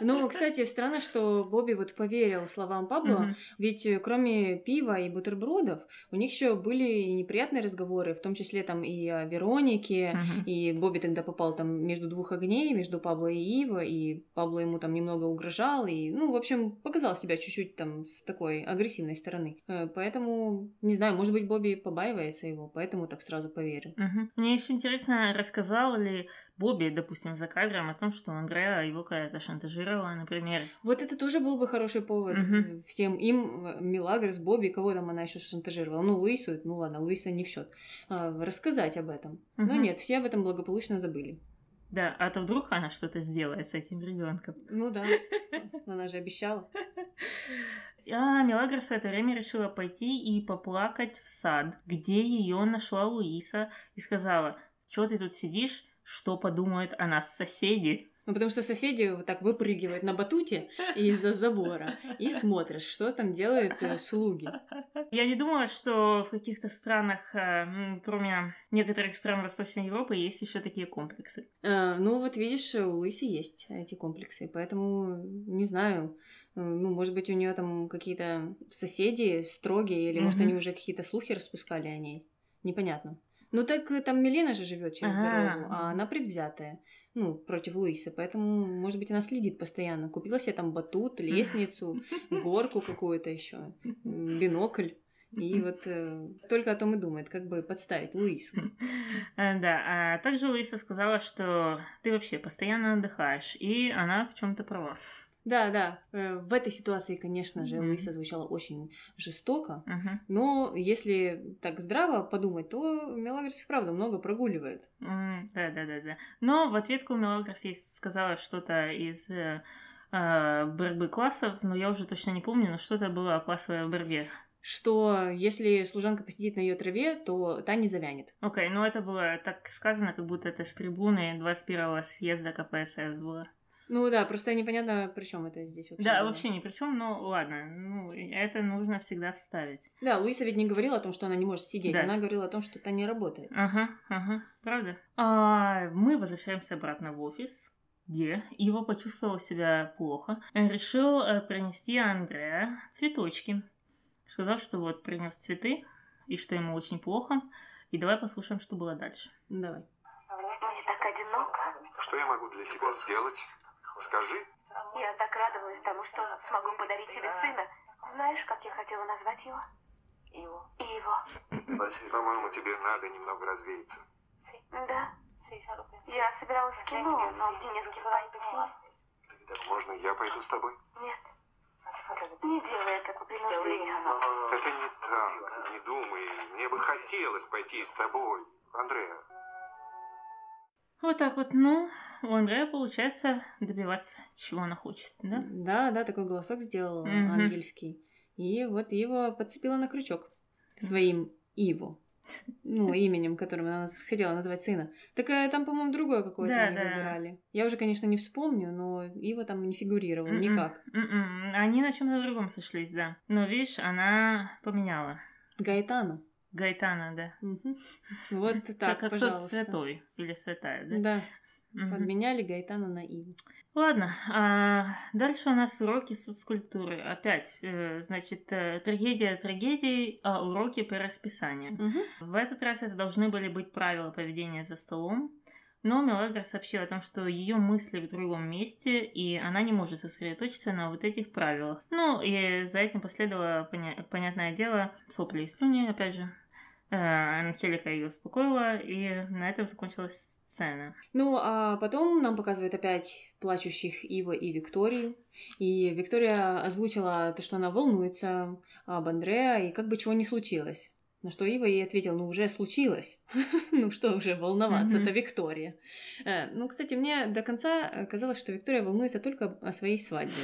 Ну, кстати, странно, что Бобби вот поверил словам Пабло, Мгм. ведь э, кроме пива и бутербродов, у них еще были и неприятные разговоры, в том числе там и о Веронике, Мгм. И Бобби тогда попал там между двух огней, между Пабло и Ива, и Пабло ему там немного угрожал, и, ну, в общем, показал себя чуть-чуть там с такой агрессивной стороны. Э, Поэтому, не знаю, может быть, Бобби побаивается его, поэтому так сразу поверил. Мгм. Мне еще интересно, рассказал ли Бобби, допустим, за кадром о том, что Андреа его когда-то шантажировала, например. Вот это тоже был бы хороший повод э, всем им, э, Милагрос, Бобби, кого там она еще шантажировала. Ну, Луису, ну ладно, Луиса не в счет. Рассказать об этом. Но Мгм. нет, все об этом благополучно забыли. Да, а то вдруг она что-то сделает с этим ребенком. Ну да, она же обещала. А Мелагрос в это время решила пойти и поплакать в сад, где ее нашла Луиса и сказала, что ты тут сидишь, что подумают о нас соседи. Ну, потому что соседи вот так выпрыгивают на батуте из-за забора и смотрят, что там делают э, слуги. Я не думала, что в каких-то странах, э, кроме некоторых стран Восточной Европы, есть еще такие комплексы. Э, ну, вот видишь, у Луиси есть эти комплексы, поэтому не знаю. э, Ну, может быть, у нее там какие-то соседи строгие, или может, Мгм. они уже какие-то слухи распускали о ней. Непонятно. Ну, так э, там Милена же живет через Ага. дорогу, а она предвзятая, ну, против Луисы, поэтому, может быть, она следит постоянно. Купила себе там батут, лестницу, горку какую-то еще, бинокль. И вот э, только о том и думает, как бы подставить Луису. Э, Да, а также Луиса сказала, что ты вообще постоянно отдыхаешь, и она в чем-то права. Да, да. э, В этой ситуации, конечно же, Мгм. Луиса звучала очень жестоко. Мгм. Но если так здраво подумать, то Мелагрос и правда много прогуливает. Да, да, да, да. Но в ответку Мелагрос сказала что-то из э, э, борьбы классов, но я уже точно не помню, но что-то было о классовой борьбе. Что если служанка посидит на ее траве, то та не завянет. Окей, ну это было так сказано, как будто это с трибуны 21-го съезда КПСС было. Ну да, просто непонятно, при чем это здесь вообще. Да, было. вообще ни при чем, но ладно, ну это нужно всегда вставить. Да, Луиса ведь не говорила о том, что она не может сидеть. Да. Она говорила о том, что та не работает. Ага, ага, правда. А, мы возвращаемся обратно в офис, где его почувствовал себя плохо. Решил э, принести Андреа цветочки. Сказал, что вот принес цветы, и что ему очень плохо. И давай послушаем, что было дальше. Давай. Мне так одиноко. Что я могу для тебя сделать? Скажи. Я так радовалась тому, что смогу подарить тебе сына. Знаешь, как я хотела назвать его? Его. Его. По-моему, тебе надо немного развеяться. Да. Я собиралась в кино, но мне не с кем пойти. Можно я пойду с тобой? Нет. Не делай это по принуждению. Это не так. Не думай. Мне бы хотелось пойти с тобой. Андреа. Вот так вот, ну, у Андрея получается добиваться, чего она хочет, да? Да, да, такой голосок сделал Мгм. ангельский. И вот его подцепила на крючок своим Иву. Ну, именем, которым она хотела назвать сына. Так э, там, по-моему, другое какое-то Да, они да. выбирали. Я уже, конечно, не вспомню, но Ива там не фигурировал Мгм. никак. М-м, Они на чем-то другом сошлись, да. Но, видишь, она поменяла. Гаэтану. Гайтана, да. Мгм. Вот так, как, как тот пожалуйста. святой или святая, да? Да. Мгм. Подменяли Гайтана на Иву. Ладно, а дальше у нас уроки соцкультуры. Опять, э, значит, э, трагедия трагедией, а уроки по расписанию. Мгм. В этот раз это должны были быть правила поведения за столом, но Мелагра сообщила о том, что ее мысли в другом месте, и она не может сосредоточиться на вот этих правилах. Ну, и за этим последовало, поня- понятное дело, сопли и слюни, опять же. Э, Анхелика ее успокоила, и на этом закончилась сцена. Ну, а потом нам показывают опять плачущих Ива и Викторию. И Виктория озвучила то, что она волнуется об Андреа, и как бы чего не случилось. На что Ива ей ответил, ну уже случилось. ну что уже волноваться, это Виктория. Э, ну, кстати, мне до конца э, казалось, что Виктория волнуется только о своей свадьбе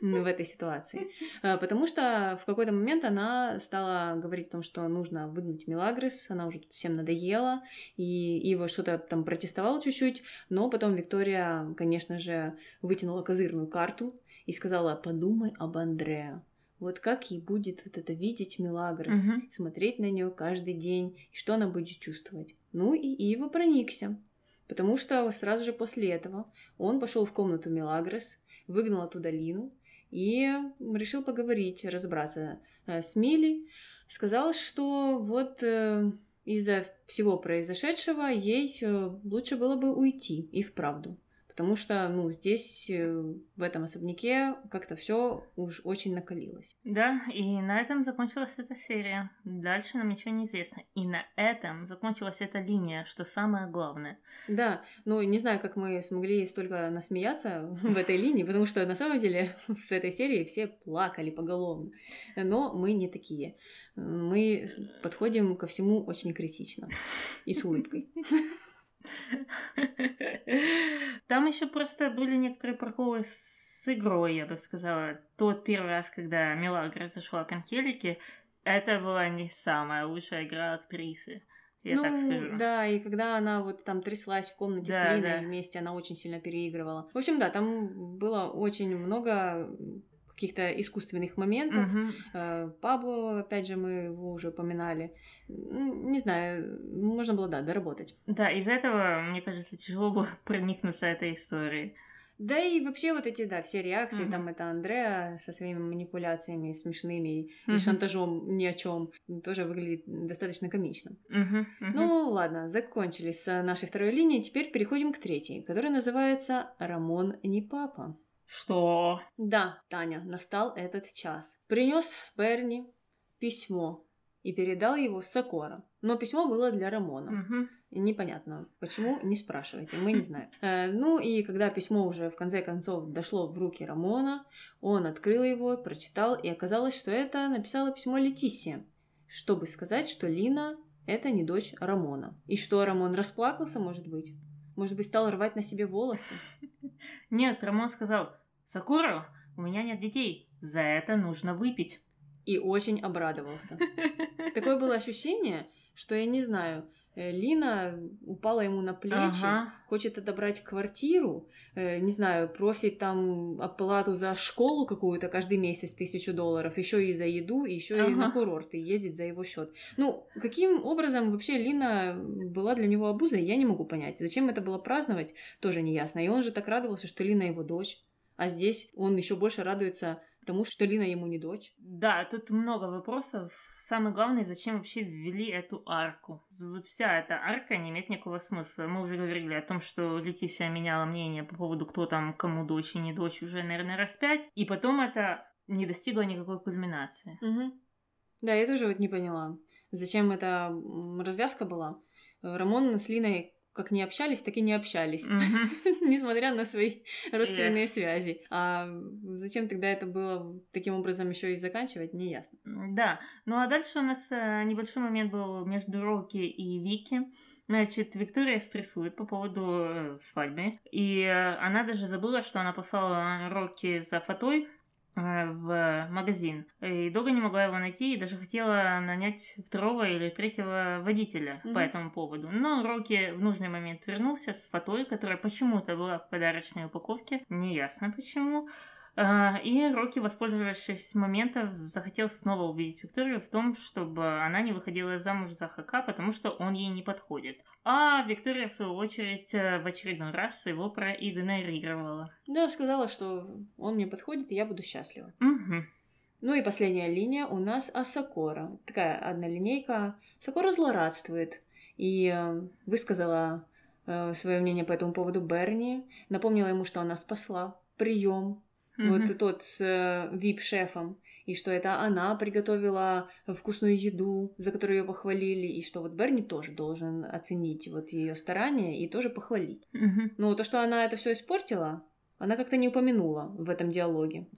в этой ситуации. Э, Потому что в какой-то момент она стала говорить о том, что нужно выгнать Мелагрос, она уже всем надоела, и Ива что-то там протестовал чуть-чуть, но потом Виктория, конечно же, вытянула козырную карту и сказала, подумай об Андреа. Вот как ей будет вот это видеть Мелагрос, Мгм. смотреть на нее каждый день, и что она будет чувствовать. Ну и Ива проникся. Потому что сразу же после этого он пошел в комнату Мелагрос, выгнал оттуда Лину и решил поговорить, разобраться э, с Милей. Сказал, что вот э, из-за всего произошедшего ей э, лучше было бы уйти и вправду. Потому что, ну, здесь, э, в этом особняке, как-то все уж очень накалилось. Да, и на этом закончилась эта серия. Дальше нам ничего не известно. И на этом закончилась эта линия, что самое главное. Да, ну не знаю, как мы смогли столько насмеяться в этой линии, потому что на самом деле в этой серии все плакали поголовно. Но мы не такие. Мы подходим ко всему очень критично и с улыбкой. Там еще просто были некоторые проколы с игрой, я бы сказала. Тот первый раз, когда Мелагра зашла к Анхелике, это была не самая лучшая игра актрисы. Я ну, так скажу. да, и когда она вот там тряслась в комнате Да, с Линой да. вместе, она очень сильно переигрывала. В общем, да, там было очень много каких-то искусственных моментов. Э, Пабло, опять же, мы его уже упоминали. Не знаю, можно было, да, доработать. Да, из-за этого, мне кажется, тяжело было проникнуться этой историей. Да и вообще вот эти, да, все реакции, Мгм. там это Андреа со своими манипуляциями смешными и Мгм. шантажом ни о чем, тоже выглядит достаточно комично. Мгм, мгм. Ну, ладно, закончили с нашей второй линией, теперь переходим к третьей, которая называется «Рамон не папа». Что? Да, Таня, настал этот час. Принес Берни письмо и передал его Сокора. Но письмо было для Рамона. Мгм. Непонятно, почему, не спрашивайте, мы не знаем. Э, ну и когда письмо уже в конце концов дошло в руки Рамона, он открыл его, прочитал, и оказалось, что это написала письмо Летисия, чтобы сказать, что Лина — это не дочь Рамона. И что, Рамон расплакался, может быть? Может быть, стал рвать на себе волосы? Нет, Рамон сказал, Сакура, у меня нет детей, за это нужно выпить. И очень обрадовался. Такое было ощущение, что, я не знаю, э, Лина упала ему на плечи, Ага. хочет отобрать квартиру, э, не знаю, просит там оплату за школу какую-то каждый месяц тысячу долларов, еще и за еду, еще и Ага. на курорт, и ездить за его счет. Ну, каким образом вообще Лина была для него обузой, я не могу понять. Зачем это было праздновать, тоже не ясно. И он же так радовался, что Лина его дочь. А здесь он еще больше радуется тому, что Лина ему не дочь. Да, тут много вопросов. Самое главное, зачем вообще ввели эту арку? Вот вся эта арка не имеет никакого смысла. Мы уже говорили о том, что Летисия меняла мнение по поводу, кто там кому дочь и не дочь, уже, наверное, раз пять. И потом это не достигло никакой кульминации. Мгм. Да, я тоже вот не поняла, зачем эта развязка была. Рамон с Линой как не общались, так и не общались, несмотря на свои родственные связи. А зачем тогда это было таким образом еще и заканчивать, не ясно. Да, ну а дальше у нас э, небольшой момент был между Рокки и Вики. Значит, Виктория стрессует по поводу э, свадьбы, и э, она даже забыла, что она послала Рокки за фатой э, в магазин. И долго не могла его найти, и даже хотела нанять второго или третьего водителя Мгм. по этому поводу. Но Рокки в нужный момент вернулся с фатой, которая почему-то была в подарочной упаковке. Неясно почему. А, И Рокки, воспользовавшись моментом, захотел снова убедить Викторию в том, чтобы она не выходила замуж за Хака, потому что он ей не подходит. А Виктория, в свою очередь, э, в очередной раз его проигнорировала. Да, сказала, что он мне подходит, и я буду счастлива. Мгм. Ну и последняя линия у нас Асакора. Такая одна линейка. Сакора злорадствует и э, высказала свое мнение по этому поводу Берни. Напомнила ему, что она спасла прием. Мгм. Вот тот с э, вип-шефом. И что это она приготовила вкусную еду, за которую ее похвалили. И что вот Берни тоже должен оценить вот ее старания и тоже похвалить. Мгм. Но то, что она это все испортила, она как-то не упомянула в этом диалоге.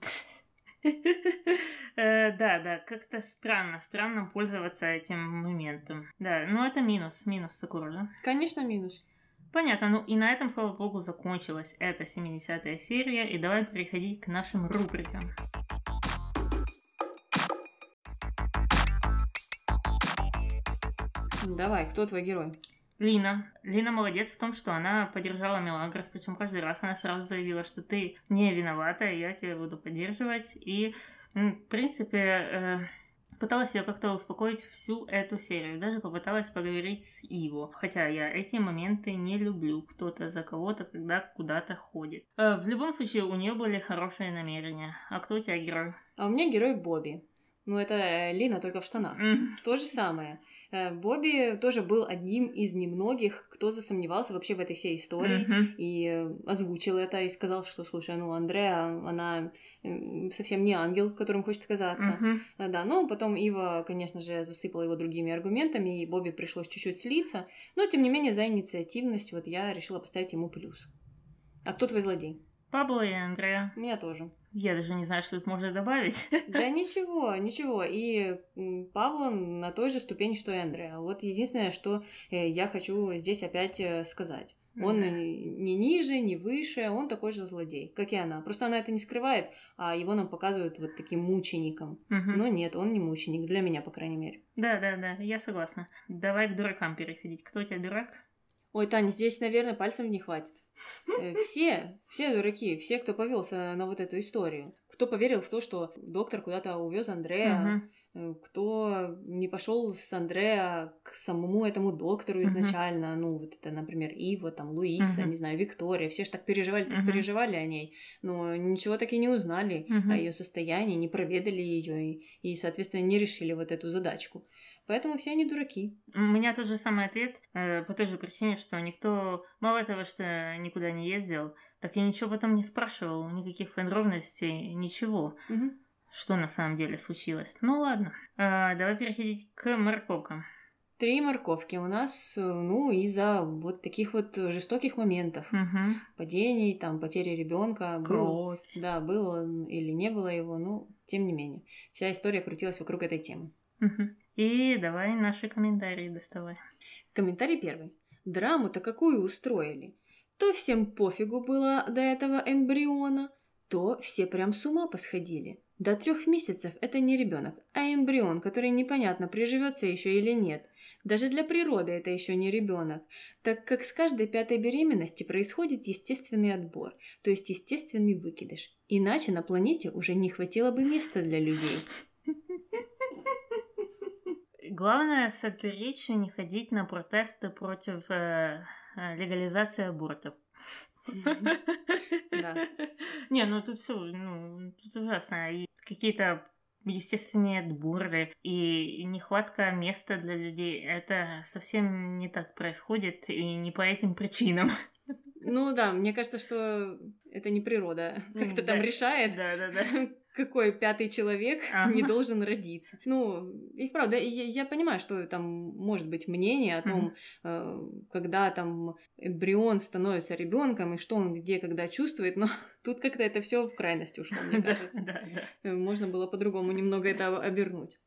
Э, Да, да, как-то странно, странно пользоваться этим моментом. Да, ну это минус, минус Сакура, да? Конечно, минус. Понятно, ну и на этом, слава богу, закончилась эта 70-я серия, и давай переходить к нашим рубрикам. Давай, кто твой герой? Лина. Лина молодец в том, что она поддержала Мелагрос, причем каждый раз она сразу заявила, что ты не виновата, я тебя буду поддерживать. И, в принципе, э, пыталась ее как-то успокоить всю эту серию. Даже попыталась поговорить с Иво. Хотя я эти моменты не люблю. Кто-то за кого-то, когда куда-то ходит. Э, в любом случае, у нее были хорошие намерения. А кто у тебя герой? А у меня герой Бобби. Ну, это э, Лина только в штанах. М, То же самое. Э, Бобби тоже был одним из немногих, кто засомневался вообще в этой всей истории. мгм. И э, озвучил это и сказал, что, слушай, ну, Андреа, она совсем не ангел, которым хочет казаться. А, Да, но потом Ива, конечно же, засыпала его другими аргументами, и Бобби пришлось чуть-чуть слиться. Но, тем не менее, за инициативность вот я решила поставить ему плюс. А кто твой злодей? Пабло и Андреа. Меня тоже. Я даже не знаю, что тут можно добавить. Да ничего, ничего. И Пабло на той же ступени, что и Андреа. Вот единственное, что э, я хочу здесь опять э, сказать. Он э, не ниже, не выше, он такой же злодей, как и она. Просто она это не скрывает, а его нам показывают вот таким мучеником. Мгм. Но нет, он не мученик, для меня, по крайней мере. Да, да, да, я согласна. Давай к дуракам переходить. Кто у тебя дурак? Ой, Таня, здесь, наверное, пальцем не хватит. Э, Все, все дураки, все, кто повелся на вот эту историю. Кто поверил в то, что доктор куда-то увез Андрея, Мгм. Кто не пошел с Андрея к самому этому доктору изначально, ну, вот это, например, Ива, там, Луиса, Мгм. не знаю, Виктория, все же так переживали, так Мгм. переживали о ней, но ничего так и не узнали Мгм. о ее состоянии, не проведали ее и, и, соответственно, не решили вот эту задачку. Поэтому все они дураки. У меня тот же самый ответ, э, по той же причине, что никто, мало того, что никуда не ездил, так и ничего потом не спрашивал, никаких подробностей, ничего, Мгм. Что на самом деле случилось. Ну ладно, Э, давай переходить к морковкам. Три морковки у нас, ну, из-за вот таких вот жестоких моментов. Мгм. Падений, там, потери ребенка. Был, Кровь. да, был он или не было его, но тем не менее. Вся история крутилась вокруг этой темы. Мгм. И давай наши комментарии доставай. Комментарий первый. Драму-то какую устроили? То всем пофигу было до этого эмбриона, то все прям с ума посходили. До трех месяцев это не ребенок, а эмбрион, который непонятно, приживется еще или нет. Даже для природы это еще не ребенок, так как с каждой пятой беременности происходит естественный отбор, то есть естественный выкидыш. Иначе на планете уже не хватило бы места для людей. Главное с этой речью не ходить на протесты против э, э, легализации абортов. Не, ну тут все, ну, тут ужасно. И какие-то естественные отборы и нехватка места для людей. Это совсем не так происходит и не по этим причинам. Ну да, мне кажется, что это не природа как-то там решает, Да, да, да. какой пятый человек Ага. не должен родиться. Ну, и правда, я, я понимаю, что там может быть мнение о том, э, когда там эмбрион становится ребенком и что он где, когда чувствует, но тут как-то это все в крайность ушло, мне Да, кажется. да, да. Э, Можно было по-другому немного это обернуть.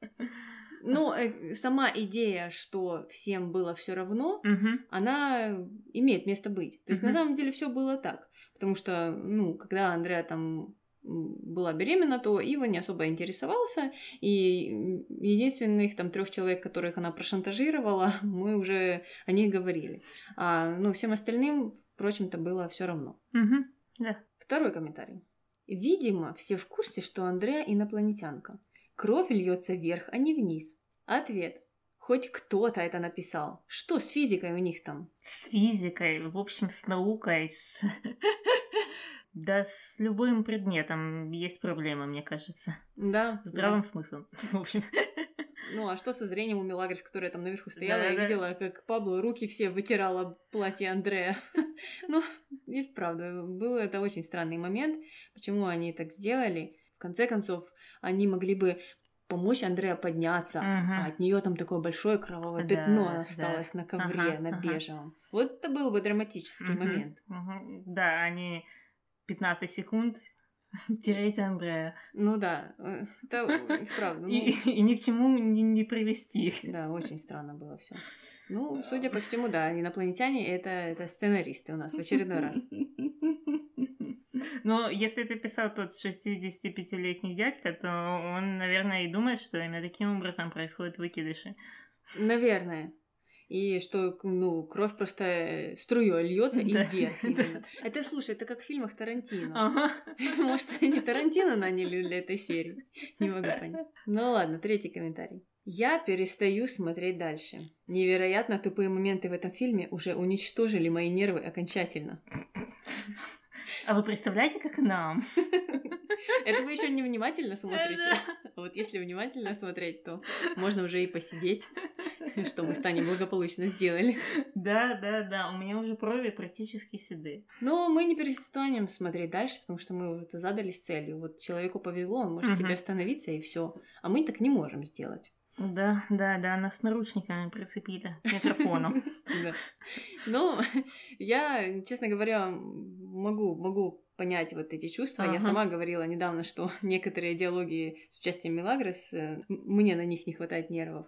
Но э, сама идея, что всем было все равно, Мгм. она имеет место быть. То есть на Мгм. самом деле все было так. Потому что, ну, когда Андреа там была беременна, то Ива не особо интересовался, и единственных там трех человек, которых она прошантажировала, мы уже о них говорили. А, ну, всем остальным, впрочем-то, было все равно. Мгм. Да. Второй комментарий. Видимо, все в курсе, что Андреа инопланетянка. Кровь льется вверх, а не вниз. Ответ. Хоть кто-то это написал. Что с физикой у них там? С физикой, в общем, с наукой, с... Да, с любым предметом есть проблемы, мне кажется. Да. Здравым смыслом, в общем. да. Ну а что со зрением у Мелагрос, которая там наверху стояла и Да-да-да. видела, как Пабло руки все вытирала платье Андрея. Ну, и вправду, был это очень странный момент. Почему они так сделали? В конце концов, они могли бы помочь Андреа подняться, Мгм. а от нее там такое большое кровавое Да, пятно да. осталось на ковре, Ага, на ага. бежевом. Вот это был бы драматический Мгм, момент. мгм. Да, они 15 секунд теряете Андрея. Ну да, это и вправду. И, ну, ни к чему не, привести. Да, очень странно было все. Ну, судя по всему, да, инопланетяне это, это сценаристы у нас в очередной раз. Но если это писал тот 65-летний дядька, то он, наверное, и думает, что именно таким образом происходят выкидыши. Наверное. И что, ну, кровь просто струей льется и вверх да. Это, слушай, это как в фильмах Тарантино. Ага. Может, они Тарантино наняли для этой серии? Не могу понять. Ну ладно, третий комментарий. Я перестаю смотреть дальше. Невероятно тупые моменты в этом фильме уже уничтожили мои нервы окончательно. А вы представляете, как нам? Это вы еще не внимательно смотрите. Вот если внимательно смотреть, то можно уже и посидеть, что мы с Таней благополучно сделали. Да, да, да, у меня уже брови практически седые. Но мы не перестанем смотреть дальше, потому что мы вот задались целью. Вот человеку повезло, он может себе остановиться и все. А мы так не можем сделать. Да, да, да, нас наручниками прицепили к микрофону. Ну, я, честно говоря, могу, могу понять вот эти чувства. Я сама говорила недавно, что некоторые диалоги с участием Мелагрос, э, мне на них не хватает нервов.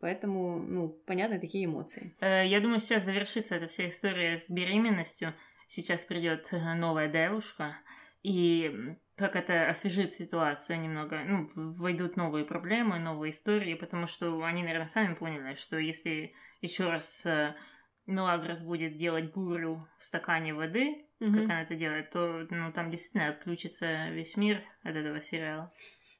Поэтому, ну, понятны такие эмоции. Э, Я думаю, сейчас завершится эта вся история с беременностью. Сейчас придет э, новая девушка, и как это освежит ситуацию немного. Ну, войдут новые проблемы, новые истории, потому что они, наверное, сами поняли, что если еще раз э, Мелагрос будет делать бурю в стакане воды, как Мгм. она это делает, то ну, там действительно отключится весь мир от этого сериала.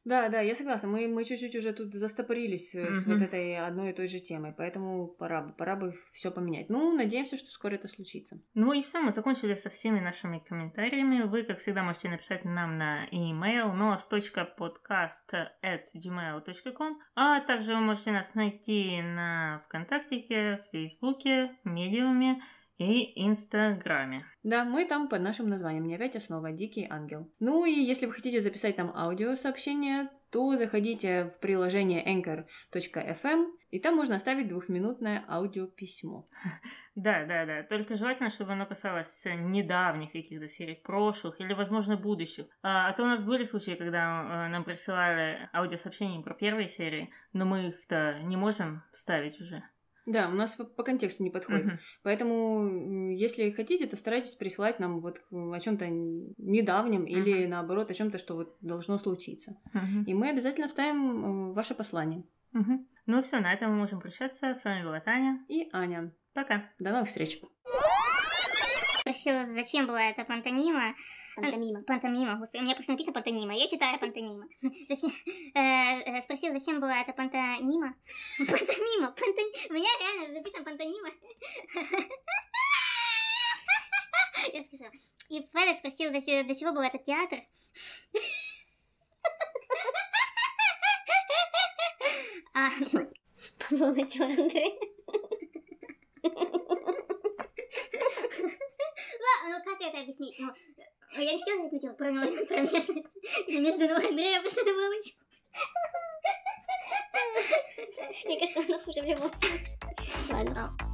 Да, да, я согласна. Мы, мы чуть-чуть уже тут застопорились э, с вот этой одной и той же темой, поэтому пора бы, пора бы все поменять. Ну, надеемся, что скоро это случится. Ну и все, мы закончили со всеми нашими комментариями. Вы, как всегда, можете написать нам на email nos.podcast.gmail.com А также вы можете нас найти на ВКонтакте, Фейсбуке, Медиуме и Инстаграме. Да, мы там под нашим названием «Не опять основа Дикий Ангел». Ну и если вы хотите записать нам аудиосообщение, то заходите в приложение anchor.fm, и там можно оставить двухминутное аудиописьмо. Да, да, да. Только желательно, чтобы оно касалось недавних каких-то серий, прошлых или, возможно, будущих. А, а то у нас были случаи, когда э, нам присылали аудиосообщения про первые серии, но мы их-то не можем вставить уже. Да, у нас по, по контексту не подходит. Мгм. Поэтому, если хотите, то старайтесь присылать нам вот о чем-то недавнем или наоборот о чем-то, что вот должно случиться. Мгм. И мы обязательно вставим э, ваше послание. Мгм. Ну все, на этом мы можем прощаться. С вами была Таня. И Аня. Пока. До новых встреч. Спросила, зачем была эта пантомима. Пантомима. Пантомима, господи, у меня просто написано пантомима, я читаю пантомима. Зачем, э, э, спросила, зачем была эта пантомима. Пантомима, пантомима. У меня реально написано пантомима. Я скажу. И Федор спросил, зачем- для чего был этот театр. А, Павел Андрей. Ну как это объяснить? Ну, я не хотела говорить натер промежность, промежность. Между ног Андрея, потому что это очень... Мне кажется, оно хуже в любом случае. Ладно.